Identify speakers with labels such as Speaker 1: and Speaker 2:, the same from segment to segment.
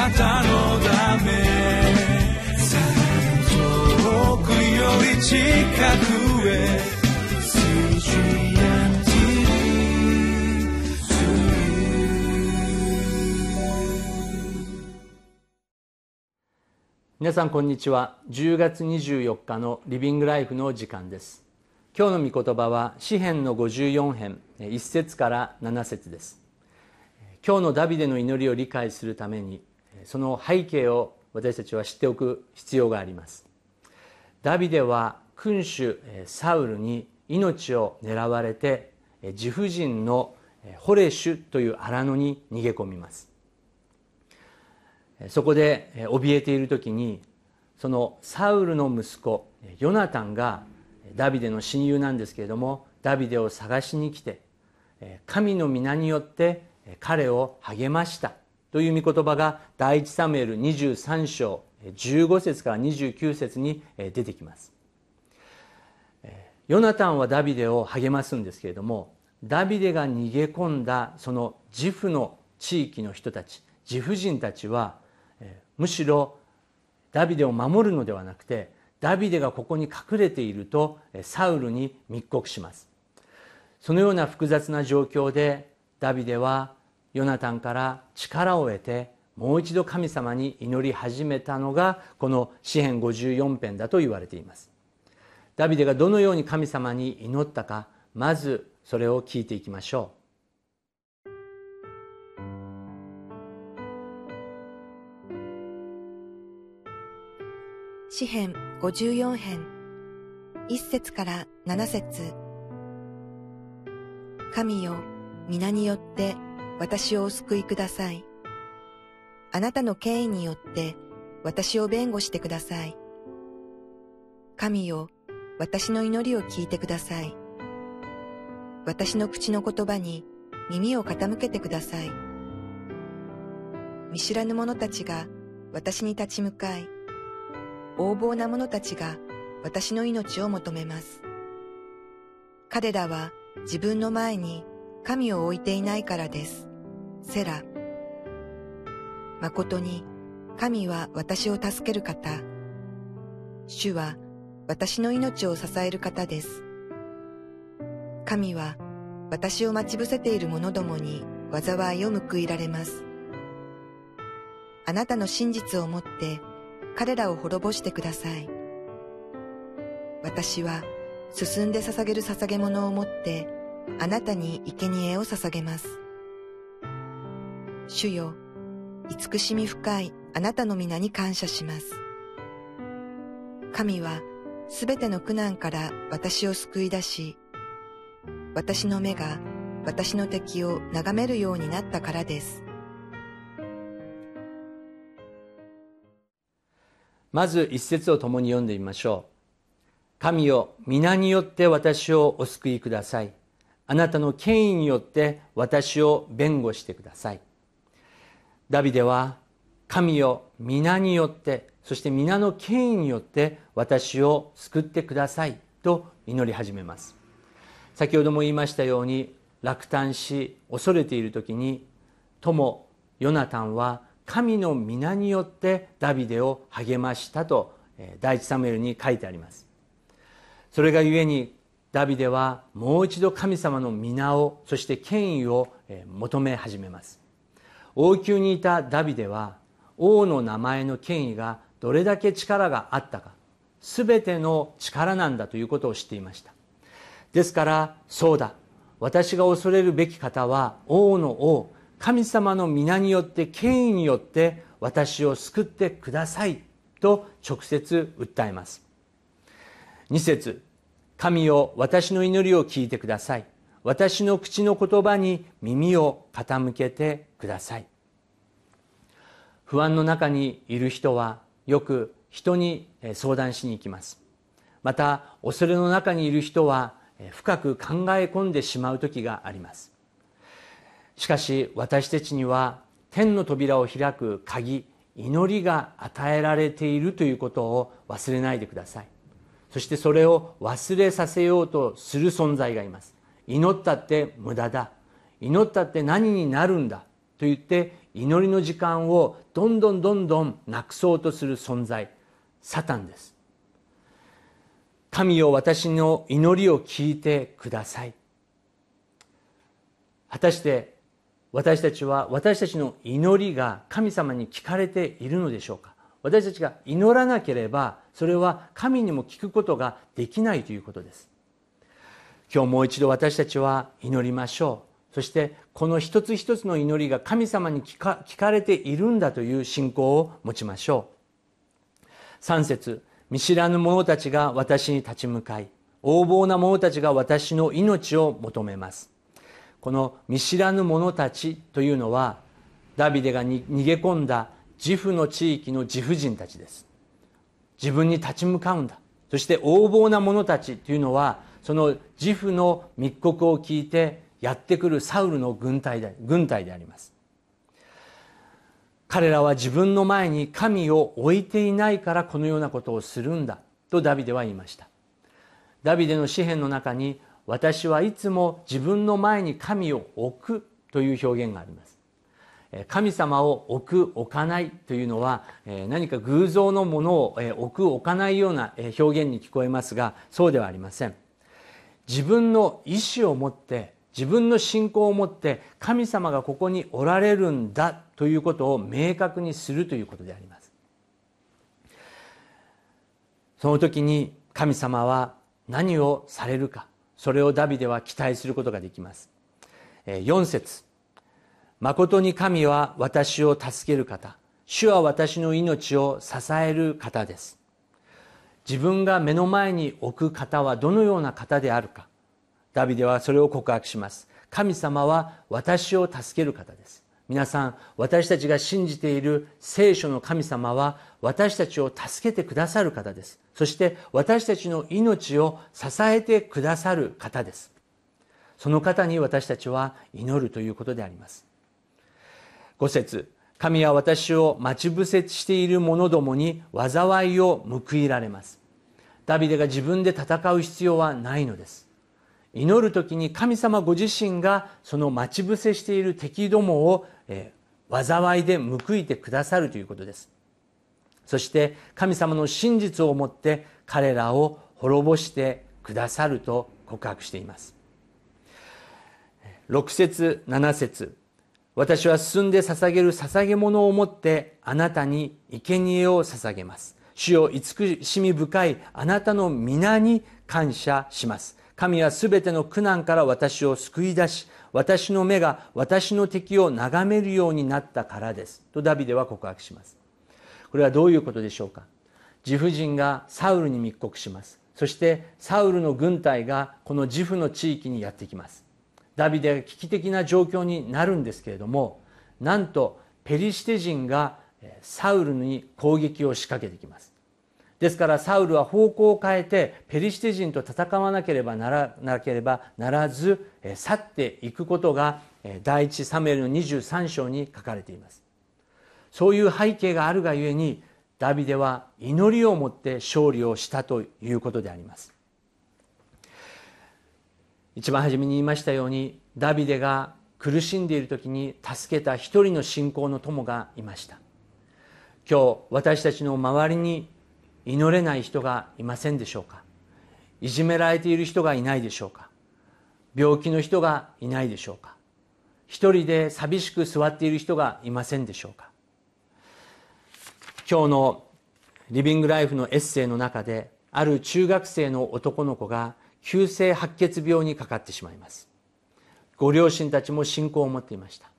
Speaker 1: なたのため遠くより近くへ
Speaker 2: 皆さんこんにちは。10月24日のリビングライフの時間です。今日の御言葉は詩編の54編1節から7節です。今日のダビデの祈りを理解するためにその背景を私たちは知っておく必要があります。ダビデは君主サウルに命を狙われて自婦人のホレシュという荒野に逃げ込みます。そこで怯えている時にそのサウルの息子ヨナタンがダビデの親友なんですけれどもダビデを探しに来て神の皆によって彼を励ました。という御言葉が第一サムエル23章15節から29節に出てきます。ヨナタンはダビデを励ますんですけれどもダビデが逃げ込んだその自負の地域の人たち自負人たちはむしろダビデを守るのではなくてダビデがここに隠れているとサウルに密告します。そのような複雑な状況でダビデはヨナタンから力を得てもう一度神様に祈り始めたのがこの詩編54編だと言われています。ダビデがどのように神様に祈ったかまずそれを聞いていきましょう。
Speaker 3: 詩編54編1節から7節。神よ皆によって私をお救いください。あなたの権威によって私を弁護してください。神よ私の祈りを聞いてください。私の口の言葉に耳を傾けてください。見知らぬ者たちが私に立ち向かい。横暴な者たちが私の命を求めます。彼らは自分の前に神を置いていないからです。セラ。誠に神は私を助ける方。主は私の命を支える方です。神は私を待ち伏せている者どもに災いを報いられます。あなたの真実をもって彼らを滅ぼしてください。私は進んで捧げる捧げ物を持ってあなたに生贄を捧げます。主よ、慈しみ深いあなたの皆に感謝します。神はすべての苦難から私を救い出し、私の目が私の敵を眺めるようになったからです。
Speaker 2: まず一節を共に読んでみましょう神よ皆によって私をお救いくださいあなたの権威によって私を弁護してくださいダビデは神よ皆によってそして皆の権威によって私を救ってくださいと祈り始めます。先ほども言いましたように落胆し恐れている時に友ヨナタンは神の皆によってダビデを励ましたと第一サムエルに書いてあります。それがゆえにダビデはもう一度神様の皆をそして権威を求め始めます。王宮にいたダビデは王の名前の権威がどれだけ力があったか全ての力なんだということを知っていました。ですからそうだ。私が恐れるべき方は王の王神様の皆によって権威によって私を救ってくださいと直接訴えます。2節神よ私の祈りを聞いてください。私の口の言葉に耳を傾けてください。不安の中にいる人はよく人に相談しに行きます。また恐れの中にいる人は深く考え込んでしまう時があります。しかし私たちには天の扉を開く鍵祈りが与えられているということを忘れないでください。そしてそれを忘れさせようとする存在がいます。祈ったって無駄だ。祈ったって何になるんだ？と言って祈りの時間をどんどんどんどんなくそうとする存在。サタンです。神よ私の祈りを聞いてください。果たして私たちは私たちの祈りが神様に聞かれているのでしょうか？私たちが祈らなければそれは神にも聞くことができないということです。今日もう一度私たちは祈りましょう。そしてこの一つ一つの祈りが神様に聞か聞かれているんだという信仰を持ちましょう。3節見知らぬ者たちが私に立ち向かい横暴な者たちが私の命を求めます。この見知らぬ者たちというのはダビデが逃げ込んだ自負の地域の自負人たちです。自分に立ち向かうんだ。そして横暴な者たちというのはその自負の密告を聞いてやってくるサウルの軍隊で軍隊であります。彼らは自分の前に神を置いていないからこのようなことをするんだとダビデは言いました。ダビデの詩篇の中に私はいつも自分の前に神を置くという表現があります。神様を置く置かないというのは何か偶像のものを置く置かないような表現に聞こえますがそうではありません。自分の意志を持って自分の信仰を持って神様がここにおられるんだということを明確にするということであります。その時に神様は何をされるかそれをダビデは期待することができます。4節。誠に神は私を助ける方。主は私の命を支える方です。自分が目の前に置く方はどのような方であるか。ダビデはそれを告白します。神様は私を助ける方です。皆さん私たちが信じている聖書の神様は私たちを助けてくださる方です。そして私たちの命を支えてくださる方です。その方に私たちは祈るということであります。5節。神は私を待ち伏せしている者どもに災いを報いられます。ダビデが自分で戦う必要はないのです。祈る時に神様ご自身がその待ち伏せしている敵どもをえー、災いで報いてくださるということです。そして神様の真実をもって彼らを滅ぼしてくださると告白しています。6節7節。私は進んで捧げる捧げ物を持ってあなたに生贄を捧げます。主よ慈しみ深いあなたの皆に感謝します。神はすべての苦難から私を救い出し私の目が私の敵を眺めるようになったからです。とダビデは告白します。これはどういうことでしょうか？自負人がサウルに密告します。そしてサウルの軍隊がこの自負の地域にやってきます。ダビデが危機的な状況になるんですけれどもなんとペリシテ人がサウルに攻撃を仕掛けてきます。ですからサウルは方向を変えてペリシテ人と戦わなければならなければならず去っていくことが第一サムエルの23章に書かれています。そういう背景があるがゆえにダビデは祈りをもって勝利をしたということであります。一番初めに言いましたようにダビデが苦しんでいる時に助けた一人の信仰の友がいました。今日私たちの周りに祈れない人がいませんでしょうか？いじめられている人がいないでしょうか？病気の人がいないでしょうか？一人で寂しく座っている人がいませんでしょうか？今日のリビングライフのエッセイの中である中学生の男の子が急性白血病にかかってしまいます。ご両親たちも信仰を持っていました。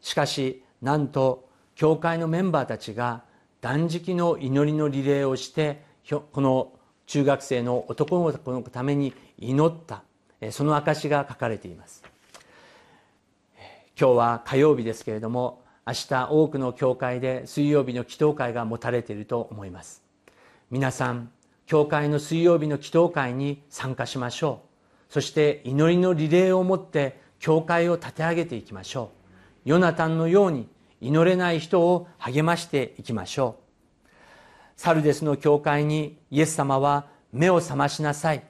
Speaker 2: しかしなんと教会のメンバーたちが断食の祈りのリレーをしてこの中学生の男の子のために祈った。その証が書かれています。今日は火曜日ですけれども明日多くの教会で水曜日の祈祷会が持たれていると思います。皆さん教会の水曜日の祈祷会に参加しましょう。そして祈りのリレーを持って教会を立て上げていきましょう。ヨナタンのように祈れない人を励ましていきましょう。サルデスの教会にイエス様は目を覚ましなさい。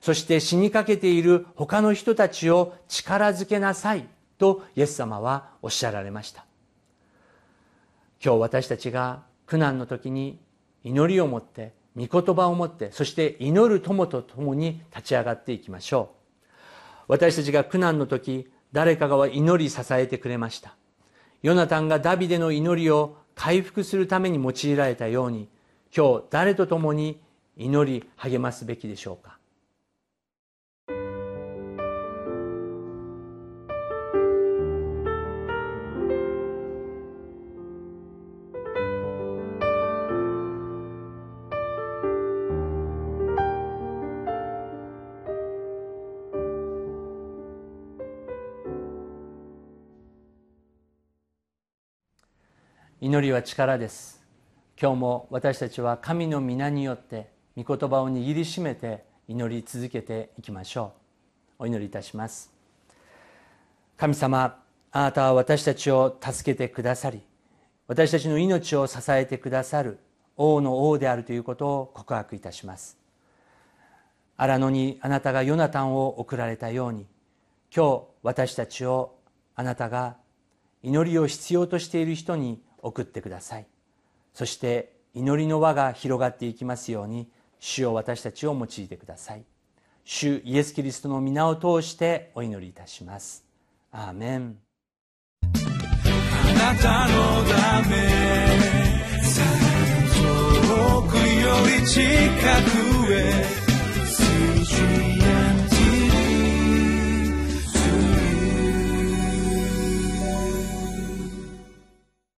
Speaker 2: そして死にかけている他の人たちを力づけなさい。とイエス様はおっしゃられました。今日私たちが苦難の時に祈りを持って御言葉を持ってそして祈る友と共に立ち上がっていきましょう。私たちが苦難の時誰かが祈り支えてくれました。ヨナタンがダビデの祈りを回復するために用いられたように今日誰と共に祈り励ますべきでしょうか？祈りは力です。今日も私たちは神の皆によって御言葉を握りしめて祈り続けていきましょう。お祈りいたします。神様あなたは私たちを助けてくださり私たちの命を支えてくださる王の王であるということを告白いたします。荒野にあなたがヨナタンを送られたように今日私たちをあなたが祈りを必要としている人に送ってください。そして祈りの輪が広がっていきますように主を私たちを用いてください。主イエス・キリストの皆を通してお祈りいたします。アーメン。
Speaker 1: あなたのため遠くより近くへ